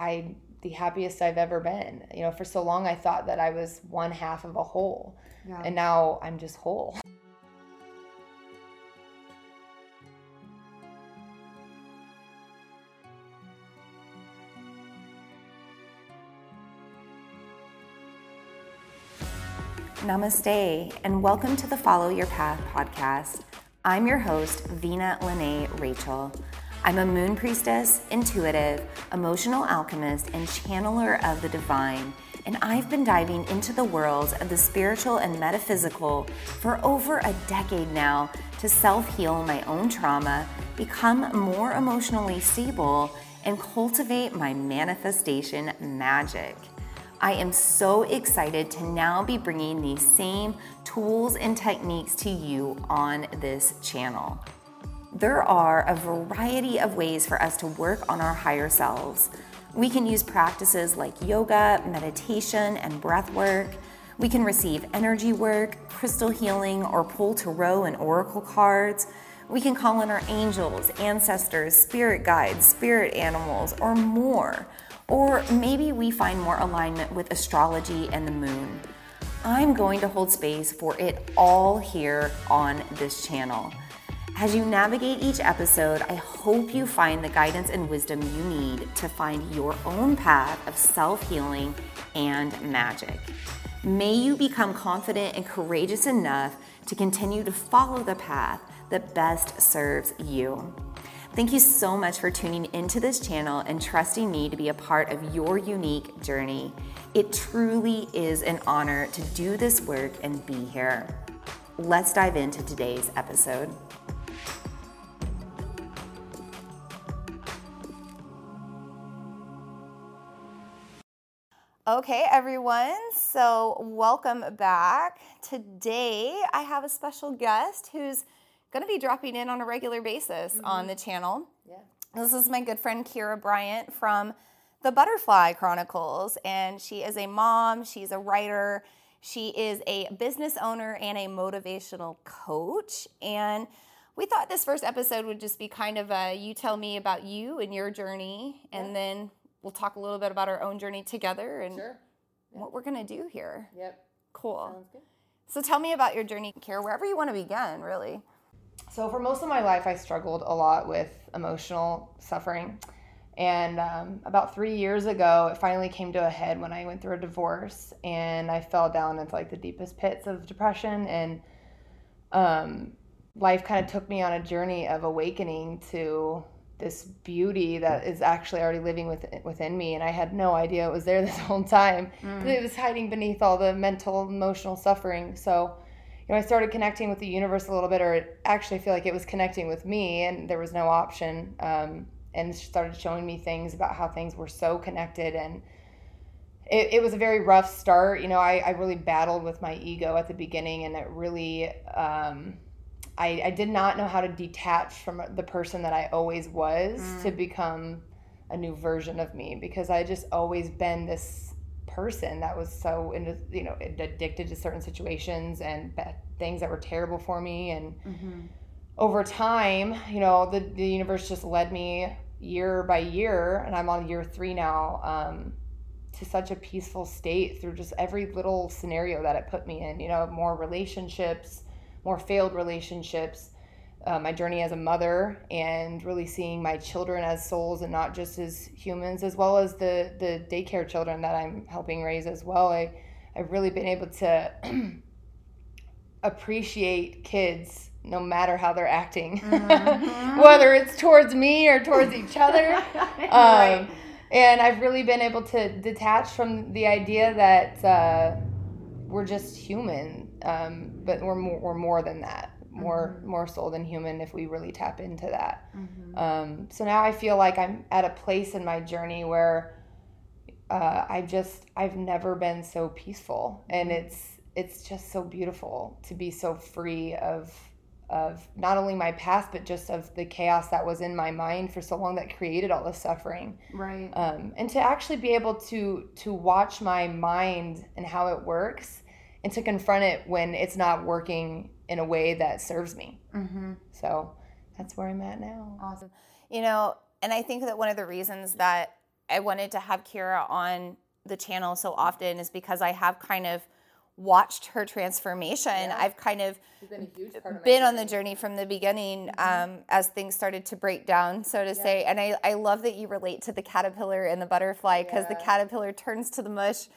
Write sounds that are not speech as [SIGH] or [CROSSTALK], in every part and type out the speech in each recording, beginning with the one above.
I the happiest I've ever been. You know, for so long I thought that I was one half of a whole. Yeah. And now I'm just whole. Namaste, and welcome to the Follow Your Path podcast. I'm your host, Vina Lene Rachel. I'm a moon priestess, intuitive, emotional alchemist, and channeler of the divine. And I've been diving into the worlds of the spiritual and metaphysical for over a decade now to self heal my own trauma, become more emotionally stable, and cultivate my manifestation magic. I am so excited to now be bringing these same tools and techniques to you on this channel. There are a variety of ways for us to work on our higher selves. We can use practices like yoga, meditation, and breath work. We can receive energy work, crystal healing, or pull tarot and oracle cards. We can call in our angels, ancestors, spirit guides, spirit animals, or more. Or maybe we find more alignment with astrology and the moon. I'm going to hold space for it all here on this channel. As you navigate each episode, I hope you find the guidance and wisdom you need to find your own path of self healing and magic. May you become confident and courageous enough to continue to follow the path that best serves you. Thank you so much for tuning into this channel and trusting me to be a part of your unique journey. It truly is an honor to do this work and be here. Let's dive into today's episode. Okay, everyone, so welcome back. Today I have a special guest who's going to be dropping in on a regular basis mm-hmm. on the channel. Yeah. This is my good friend Kira Bryant from the Butterfly Chronicles, and she is a mom, she's a writer, she is a business owner and a motivational coach. And we thought this first episode would just be kind of a you tell me about you and your journey, and yeah. then we'll talk a little bit about our own journey together and sure. yeah. what we're going to do here. Yep. Cool. So tell me about your journey, Kira, wherever you want to begin, really. So, for most of my life, I struggled a lot with emotional suffering. And um, about three years ago, it finally came to a head when I went through a divorce and I fell down into like the deepest pits of depression. And um, life kind of took me on a journey of awakening to this beauty that is actually already living within, within me. And I had no idea it was there [LAUGHS] this whole time. Mm. It was hiding beneath all the mental, emotional suffering. So, you know, I started connecting with the universe a little bit, or actually feel like it was connecting with me, and there was no option. Um, and started showing me things about how things were so connected, and it, it was a very rough start. You know, I, I really battled with my ego at the beginning, and it really, um, I, I did not know how to detach from the person that I always was mm. to become a new version of me because I just always been this person that was so into you know addicted to certain situations and things that were terrible for me and mm-hmm. over time you know the, the universe just led me year by year and i'm on year three now um, to such a peaceful state through just every little scenario that it put me in you know more relationships more failed relationships uh, my journey as a mother and really seeing my children as souls and not just as humans, as well as the the daycare children that I'm helping raise as well. I I've really been able to [CLEARS THROAT] appreciate kids no matter how they're acting, mm-hmm. [LAUGHS] whether it's towards me or towards each other. [LAUGHS] right. um, and I've really been able to detach from the idea that uh, we're just human, um, but we're more, we're more than that more mm-hmm. more soul than human if we really tap into that. Mm-hmm. Um, so now I feel like I'm at a place in my journey where uh, I just I've never been so peaceful, and mm-hmm. it's it's just so beautiful to be so free of of not only my past but just of the chaos that was in my mind for so long that created all the suffering right um, and to actually be able to to watch my mind and how it works and to confront it when it's not working in a way that serves me. Mm-hmm. So that's where I'm at now. Awesome. You know, and I think that one of the reasons that I wanted to have Kira on the channel so often is because I have kind of watched her transformation. Yeah. I've kind of been, of been on the journey from the beginning mm-hmm. um, as things started to break down, so to yeah. say. And I, I love that you relate to the caterpillar and the butterfly because yeah. the caterpillar turns to the mush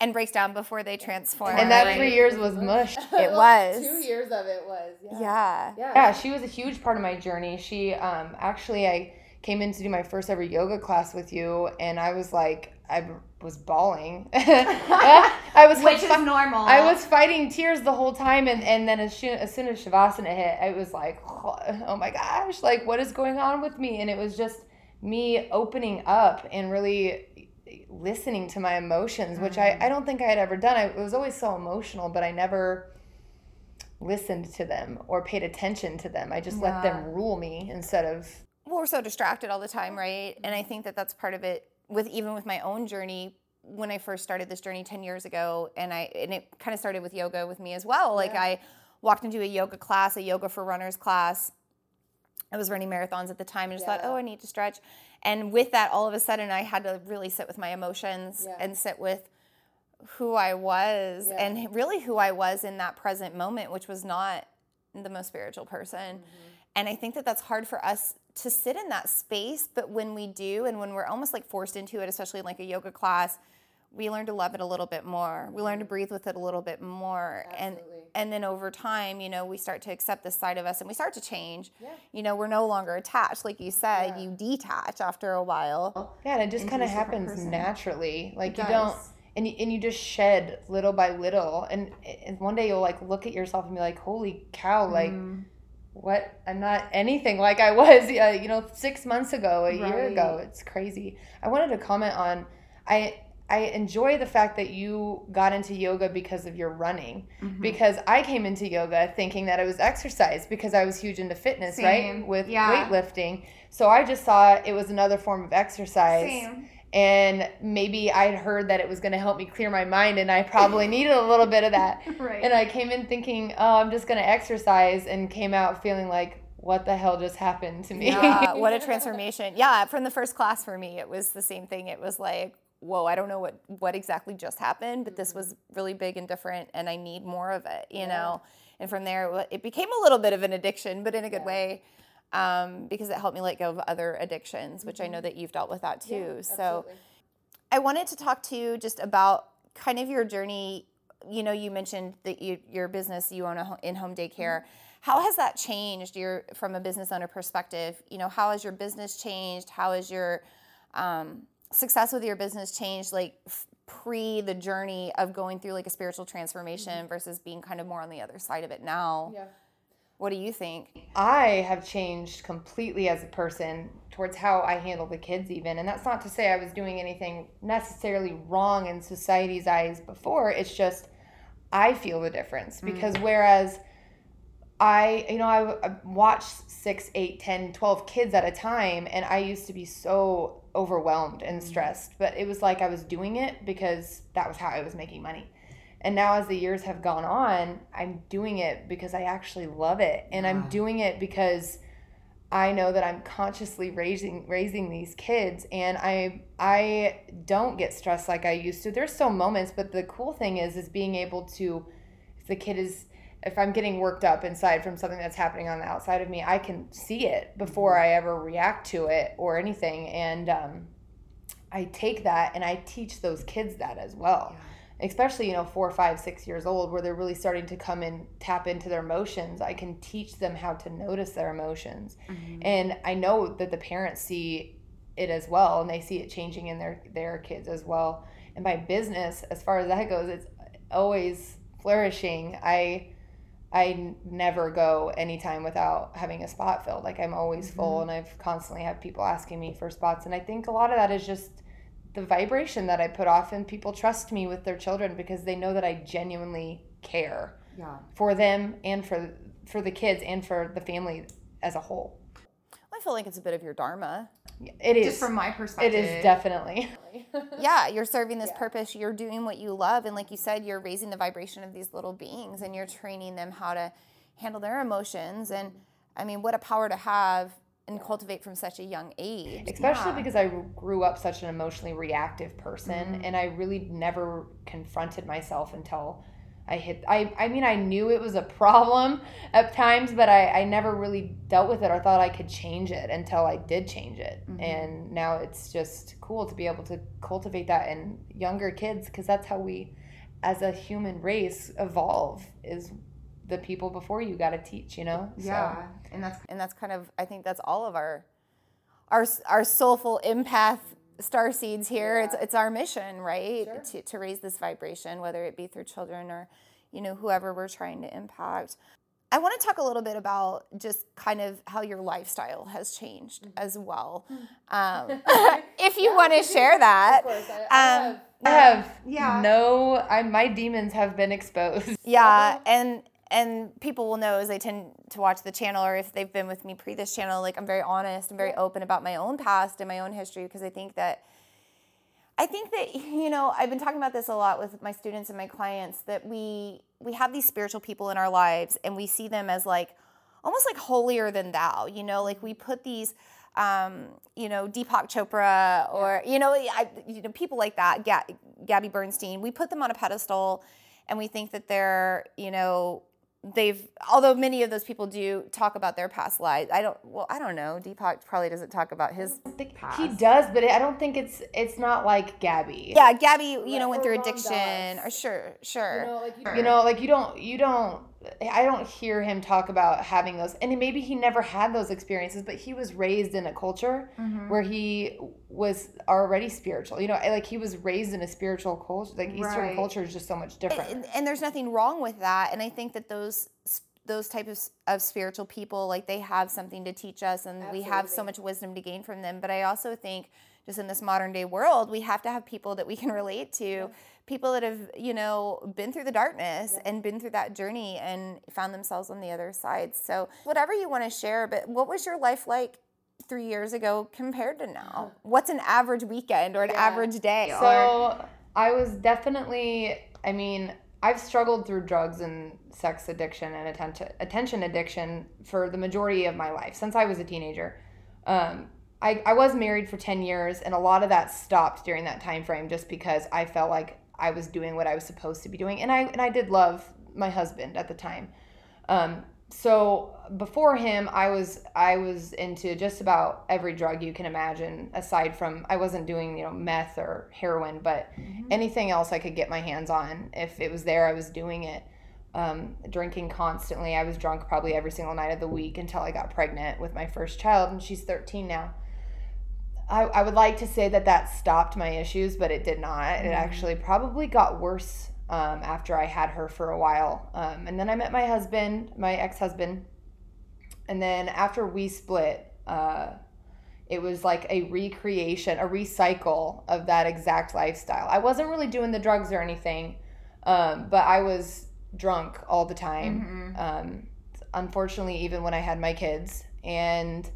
and breaks down before they transform. And that three years was [LAUGHS] mush. it was. Two years of it was. Yeah. yeah. Yeah. She was a huge part of my journey. She um, actually, I came in to do my first ever yoga class with you, and I was like, I was bawling. [LAUGHS] I was which fi- is normal. I was fighting tears the whole time, and, and then as soon, as soon as shavasana hit, I was like, [SIGHS] oh my gosh, like what is going on with me? And it was just me opening up and really listening to my emotions, which I, mm. I don't think I had ever done. I was always so emotional, but I never listened to them or paid attention to them. I just yeah. let them rule me instead of. Well, we're so distracted all the time, right? And I think that that's part of it with even with my own journey when I first started this journey 10 years ago and I and it kind of started with yoga with me as well. Like yeah. I walked into a yoga class, a yoga for runners class. I was running marathons at the time and just yeah. thought, "Oh, I need to stretch." And with that all of a sudden I had to really sit with my emotions yeah. and sit with who I was and really who I was in that present moment, which was not the most spiritual person. Mm-hmm. And I think that that's hard for us to sit in that space, but when we do and when we're almost like forced into it, especially in like a yoga class, we learn to love it a little bit more. We learn to breathe with it a little bit more. Absolutely. And and then over time, you know, we start to accept this side of us and we start to change. Yeah. You know, we're no longer attached. Like you said, yeah. you detach after a while. Yeah, and it just kind of happens naturally. Like it you does. don't and you, and you just shed little by little and and one day you'll like look at yourself and be like, "Holy cow, like mm what I'm not anything like I was, [LAUGHS] uh, you know, six months ago, a right. year ago. It's crazy. I wanted to comment on, I I enjoy the fact that you got into yoga because of your running. Mm-hmm. Because I came into yoga thinking that it was exercise because I was huge into fitness, Same. right? With yeah. weightlifting. So I just saw it was another form of exercise. Same and maybe I'd heard that it was going to help me clear my mind, and I probably needed a little bit of that. [LAUGHS] right. And I came in thinking, oh, I'm just going to exercise, and came out feeling like, what the hell just happened to me? Yeah, [LAUGHS] what a transformation. Yeah, from the first class for me, it was the same thing. It was like, whoa, I don't know what what exactly just happened, but this mm-hmm. was really big and different, and I need more of it, you yeah. know. And from there, it became a little bit of an addiction, but in a good yeah. way um, because it helped me let go of other addictions, which mm-hmm. I know mm-hmm. that you've dealt with that too. Yeah, so I wanted to talk to you just about kind of your journey. You know, you mentioned that you, your business, you own a in-home daycare. Mm-hmm. How has that changed your from a business owner perspective? You know, how has your business changed? How has your um, success with your business changed? Like f- pre the journey of going through like a spiritual transformation mm-hmm. versus being kind of more on the other side of it now. Yeah. What do you think? I have changed completely as a person towards how I handle the kids, even. And that's not to say I was doing anything necessarily wrong in society's eyes before. It's just I feel the difference mm. because mm. whereas I, you know, I, I watched six, eight, ten, twelve kids at a time, and I used to be so overwhelmed and mm. stressed. But it was like I was doing it because that was how I was making money. And now, as the years have gone on, I'm doing it because I actually love it. And I'm doing it because I know that I'm consciously raising raising these kids and I I don't get stressed like I used to. There's still moments, but the cool thing is is being able to if the kid is if I'm getting worked up inside from something that's happening on the outside of me, I can see it before mm-hmm. I ever react to it or anything. And um, I take that and I teach those kids that as well. Yeah especially you know four five six years old where they're really starting to come and tap into their emotions i can teach them how to notice their emotions mm-hmm. and i know that the parents see it as well and they see it changing in their their kids as well and my business as far as that goes it's always flourishing i i never go anytime without having a spot filled like i'm always mm-hmm. full and i've constantly have people asking me for spots and i think a lot of that is just the vibration that I put off and people trust me with their children because they know that I genuinely care yeah. for them and for for the kids and for the family as a whole. I feel like it's a bit of your dharma. It is. Just from my perspective. It is definitely. [LAUGHS] yeah, you're serving this yeah. purpose. You're doing what you love. And like you said, you're raising the vibration of these little beings and you're training them how to handle their emotions. And I mean, what a power to have and cultivate from such a young age. especially because I grew up such an emotionally reactive person mm-hmm. and I really never confronted myself until I hit I I mean I knew it was a [LAUGHS] problem at times but I I never really dealt with it or thought I could change it until I did change it. Mm-hmm. And now it's just cool to be able to cultivate that in younger kids cuz that's how we as a human race evolve is the people before you got to teach you know So- Yeah, and that's and that's kind of I think that's all of our our our soulful empath star seeds here. It's it's our mission, right? To to raise this vibration, whether it be through children or you know whoever we're trying to impact. I want to talk a little bit about just kind of how your lifestyle has changed as well. Um, [LAUGHS] if you want to share that. of course. I, I Um, have, I have Yeah. no I my demons have been exposed. Yeah, [LAUGHS] and and people will know as they tend to watch the channel or if they've been with me pre this channel, like I'm very honest and very open about my own past and my own history because I think that I think that you know I've been talking about this a lot with my students and my clients that we we have these spiritual people in our lives and we see them as like almost like holier than thou. You know, like we put these. Um, you know, Deepak Chopra, or you know, I, you know, people like that, Ga- Gabby Bernstein. We put them on a pedestal, and we think that they're, you know, they've. Although many of those people do talk about their past lives, I don't. Well, I don't know. Deepak probably doesn't talk about his think He does, but I don't think it's it's not like Gabby. Yeah, Gabby, you know, went through addiction. Dass. Or sure, sure. you know, like you, You know, like you don't you don't I don't hear him talk about having those and maybe he never had those experiences, but he was raised in a culture Mm-hmm. where he was already spiritual. You know, like he was raised in a spiritual culture. Like Eastern Right. culture is just so much different. and, and there's nothing wrong with that. And I think that those those types of, of spiritual people, like they have something to teach us, and we have so much wisdom to gain from them. But I also think, just in this modern day world, we have to have people that we can relate to, people that have you know been through the darkness and been through that journey and found themselves on the other side. So whatever you want to share, but what was your life like? Three years ago compared to now, what's an average weekend or an Yeah. average day? or- So I was definitely. I mean, I've struggled through drugs and sex addiction and attention attention addiction for the majority of my life since I was a teenager. Um, I, I was married for 10 years and a lot of that stopped during that time frame just because I felt like I was doing what I was supposed to be doing and I and I did love my husband at the time. Um, so before him I was I was into just about every drug you can imagine aside from I wasn't doing, you know, meth or heroin, but anything else I could get my hands on if it was there I was doing it um, drinking constantly. I was drunk probably every single night of the week until I got pregnant with my first child, and she's 13 now. I, I would like to say that that stopped my issues, but it did not. It actually probably got worse um, after I had her for a while. Um, and then I met my husband, my ex husband. And then after we split, uh, it was like a recreation, a recycle of that exact lifestyle. I wasn't really doing the drugs or anything, um, but I was drunk all the time. Um, unfortunately, even when I had my kids, and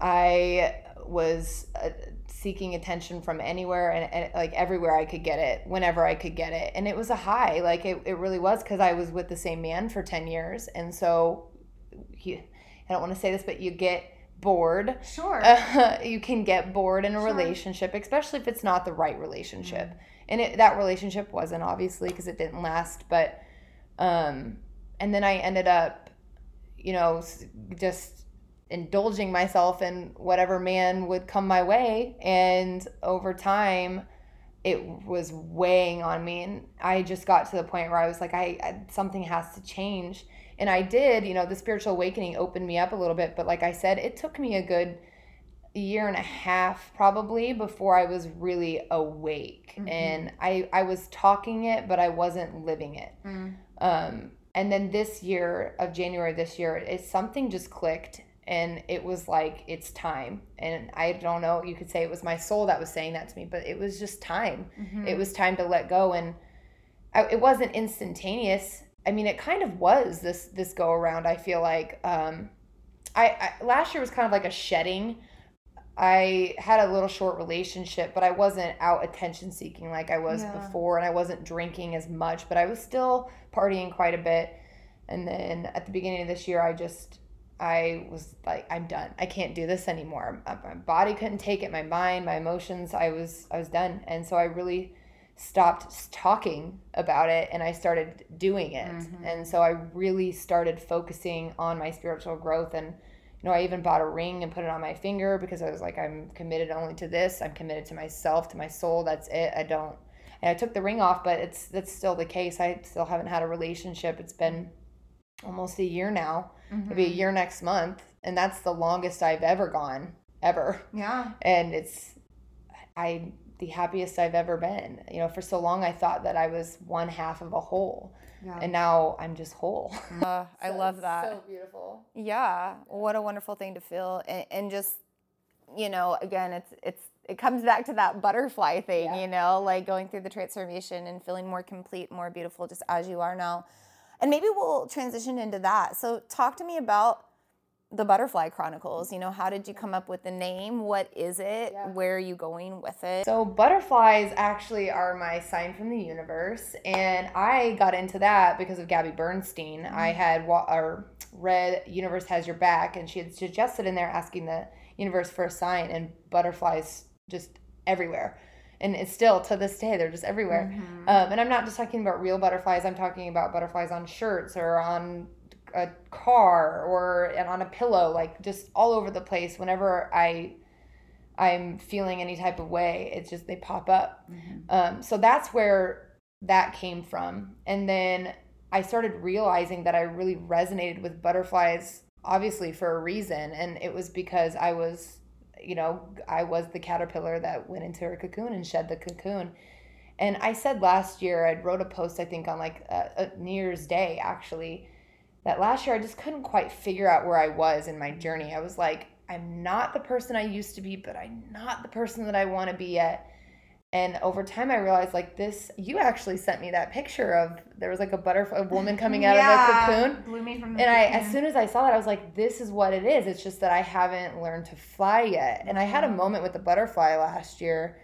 I was uh, seeking attention from anywhere and, and like everywhere I could get it, whenever I could get it, and it was a high. Like it, it really was because I was with the same man for ten years, and so he, I don't want to say this, but you get bored sure. uh, [LAUGHS] you can get bored in a relationship, especially if it's not the right relationship. And it, that relationship wasn't obviously because it didn't last. But um, and then I ended up, you know, just indulging myself in whatever man would come my way, and over time. It was weighing on me, and I just got to the point where I was like, I, I something has to change, and I did. You know, the spiritual awakening opened me up a little bit, but like I said, it took me a good year and a half probably before I was really awake. And I, I was talking it, but I wasn't living it. Um, and then this year of January this year, it something just clicked and it was like it's time. And I don't know, you could say it was my soul that was saying that to me, but it was just time. It was time to let go and I, it wasn't instantaneous. I mean, it kind of was this this go around. I feel like um, I, I last year was kind of like a shedding. I had a little short relationship, but I wasn't out attention seeking like I was Yeah. before, and I wasn't drinking as much, but I was still partying quite a bit. And then at the beginning of this year, I just I was like, I'm done. I can't do this anymore. My body couldn't take it. My mind, my emotions. I was I was done. And so I really stopped talking about it and I started doing it. Mm-hmm. And so I really started focusing on my spiritual growth and you know, I even bought a ring and put it on my finger because I was like, I'm committed only to this. I'm committed to myself, to my soul. That's it. I don't. And I took the ring off, but it's that's still the case. I still haven't had a relationship. It's been almost a year now. Mm-hmm. It'll be a year next month, and that's the longest I've ever gone ever. Yeah. And it's I the happiest I've ever been. You know, for so long I thought that I was one half of a whole. Yeah. And now I'm just whole. Uh, [LAUGHS] I love that. So beautiful. Yeah. What a wonderful thing to feel. And, and just, you know, again, it's, it's, it comes back to that butterfly thing, yeah. you know, like going through the transformation and feeling more complete, more beautiful, just as you are now. And maybe we'll transition into that. So, talk to me about the Butterfly Chronicles. You know, how did you come up with the name? What is it? Yeah. Where are you going with it? So, butterflies actually are my sign from the universe, and I got into that because of Gabby Bernstein. Mm-hmm. I had wa- or read "Universe Has Your Back," and she had suggested in there asking the universe for a sign, and butterflies just everywhere. And it's still to this day, they're just everywhere. Mm-hmm. Um, and I'm not just talking about real butterflies. I'm talking about butterflies on shirts or on a car or and on a pillow, like just all over the place. Whenever I I'm feeling any type of way, it's just they pop up. Mm-hmm. Um, so that's where that came from. And then I started realizing that I really resonated with butterflies, obviously for a reason, and it was because I was, you know, I was the caterpillar that went into her cocoon and shed the cocoon. And I said last year, I wrote a post, I think, on like a, New Year's Day, actually, that last year I just couldn't quite figure out where I was in my journey. I was like, I'm not the person I used to be, but I'm not the person that I want to be yet. And over time, I realized like this. You actually sent me that picture of there was like a butterfly, a woman coming out yeah, of the cocoon, blooming from the and cocoon. I, as soon as I saw that, I was like, this is what it is. It's just that I haven't learned to fly yet. And I had a moment with the butterfly last year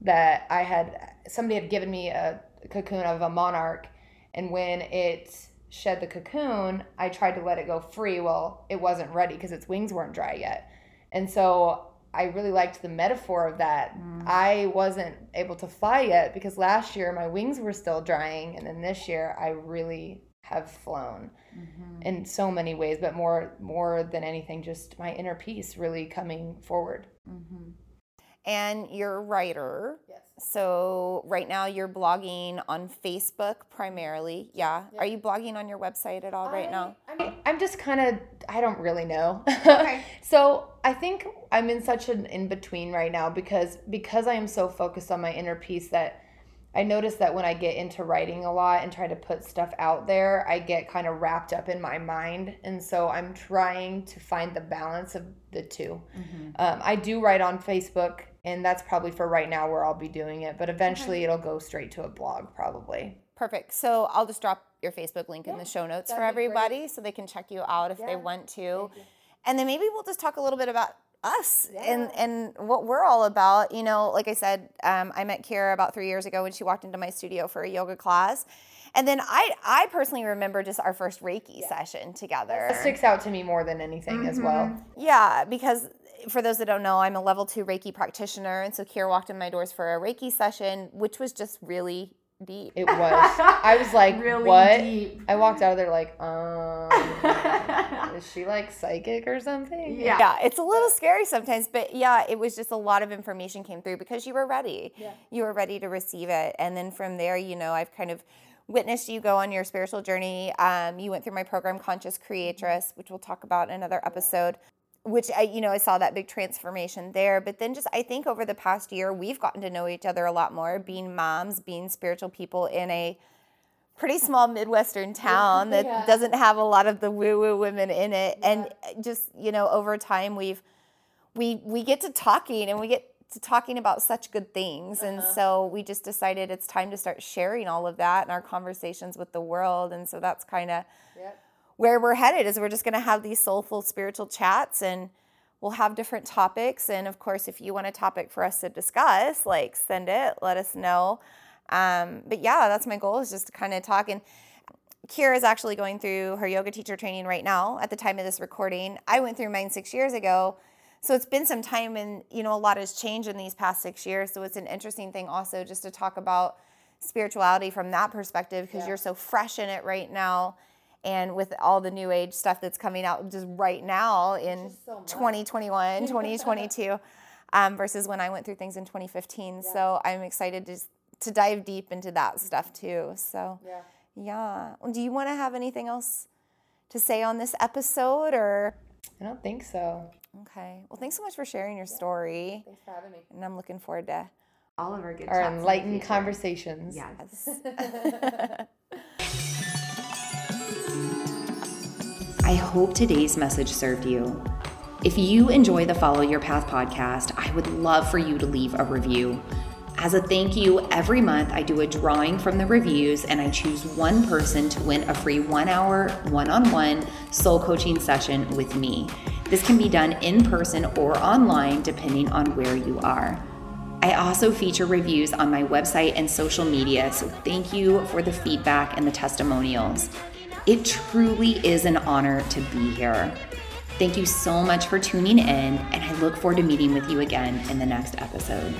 that I had somebody had given me a cocoon of a monarch, and when it shed the cocoon, I tried to let it go free. Well, it wasn't ready because its wings weren't dry yet. And so I really liked the metaphor of that. Mm. I wasn't able to fly yet because last year my wings were still drying. And then this year I really have flown mm-hmm. in so many ways, but more more than anything, just my inner peace really coming forward. Mm-hmm. And you're a writer. Yes. So right now you're blogging on Facebook primarily. Yeah. Are you blogging on your website at all I, right now? I, I'm just kind of I don't really know. Okay. [LAUGHS] so I think I'm in such an in between right now because because I am so focused on my inner peace that I notice that when I get into writing a lot and try to put stuff out there, I get kind of wrapped up in my mind. And so I'm trying to find the balance of the 2 mm-hmm. um, I do write on Facebook and that's probably for right now where I'll be doing it. But eventually, okay. it'll go straight to a blog, probably. Perfect. So I'll just drop your Facebook link yeah, in the show notes for everybody, so they can check you out if yeah. they want to. And then maybe we'll just talk a little bit about us yeah. and and what we're all about. You know, like I said, um, I met Kira about three years ago when she walked into my studio for a yoga class. And then I, I personally remember just our first Reiki yeah. session together. It sticks out to me more than anything mm-hmm. as well. Yeah, because for those that don't know, I'm a level two Reiki practitioner. And so Kira walked in my doors for a Reiki session, which was just really deep. It was. I was [LAUGHS] like, really what? Deep. I walked out of there like, um, is she like psychic or something? Yeah. Yeah, it's a little scary sometimes, but yeah, it was just a lot of information came through because you were ready. Yeah. You were ready to receive it. And then from there, you know, I've kind of witnessed you go on your spiritual journey. Um, you went through my program, Conscious Creatress, which we'll talk about in another episode which I, you know, I saw that big transformation there. But then just I think over the past year, we've gotten to know each other a lot more, being moms, being spiritual people in a pretty small Midwestern town that yeah. doesn't have a lot of the woo-woo women in it. Yeah. And just, you know, over time we've we we get to talking and we get to talking about such good things. Uh-huh. And so we just decided it's time to start sharing all of that in our conversations with the world. And so that's kind of yep where we're headed is we're just going to have these soulful spiritual chats and we'll have different topics and of course if you want a topic for us to discuss like send it let us know um, but yeah that's my goal is just to kind of talk and Kira is actually going through her yoga teacher training right now at the time of this recording. I went through mine six years ago. So it's been some time and you know a lot has changed in these past six years. So it's an interesting thing also just to talk about spirituality from that perspective because yeah. you're so fresh in it right now and with all the new age stuff that's coming out just right now in so 2021 [LAUGHS] 2022 um, versus when i went through things in 2015 yeah. so i'm excited to, to dive deep into that stuff too. So yeah. yeah. Do you want to have anything else to say on this episode or? I don't think so. Okay. Well thanks so much for sharing your story. Thanks for having me. And i'm looking forward to all of our good our enlightened conversations. Yes [LAUGHS] [LAUGHS] I hope today's message served you. If you enjoy the Follow Your Path podcast, I would love for you to leave a review. As a thank you, every month I do a drawing from the reviews and I choose one person to win a free one hour, one on one soul coaching session with me. This can be done in person or online depending on where you are. I also feature reviews on my website and social media, so thank you for the feedback and the testimonials. It truly is an honor to be here. Thank you so much for tuning in, and I look forward to meeting with you again in the next episode.